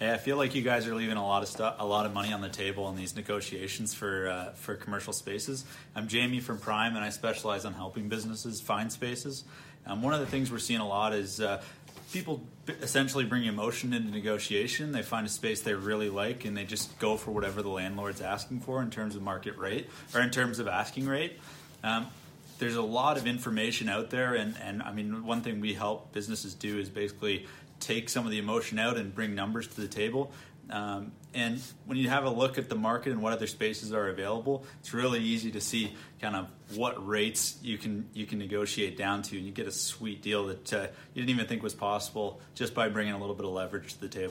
Hey, I feel like you guys are leaving a lot of stuff, a lot of money on the table in these negotiations for uh, for commercial spaces. I'm Jamie from Prime, and I specialize on helping businesses find spaces. Um, one of the things we're seeing a lot is uh, people essentially bring emotion into negotiation. They find a space they really like, and they just go for whatever the landlord's asking for in terms of market rate or in terms of asking rate. Um, there's a lot of information out there, and, and I mean, one thing we help businesses do is basically take some of the emotion out and bring numbers to the table. Um, and when you have a look at the market and what other spaces are available, it's really easy to see kind of what rates you can you can negotiate down to, and you get a sweet deal that uh, you didn't even think was possible just by bringing a little bit of leverage to the table.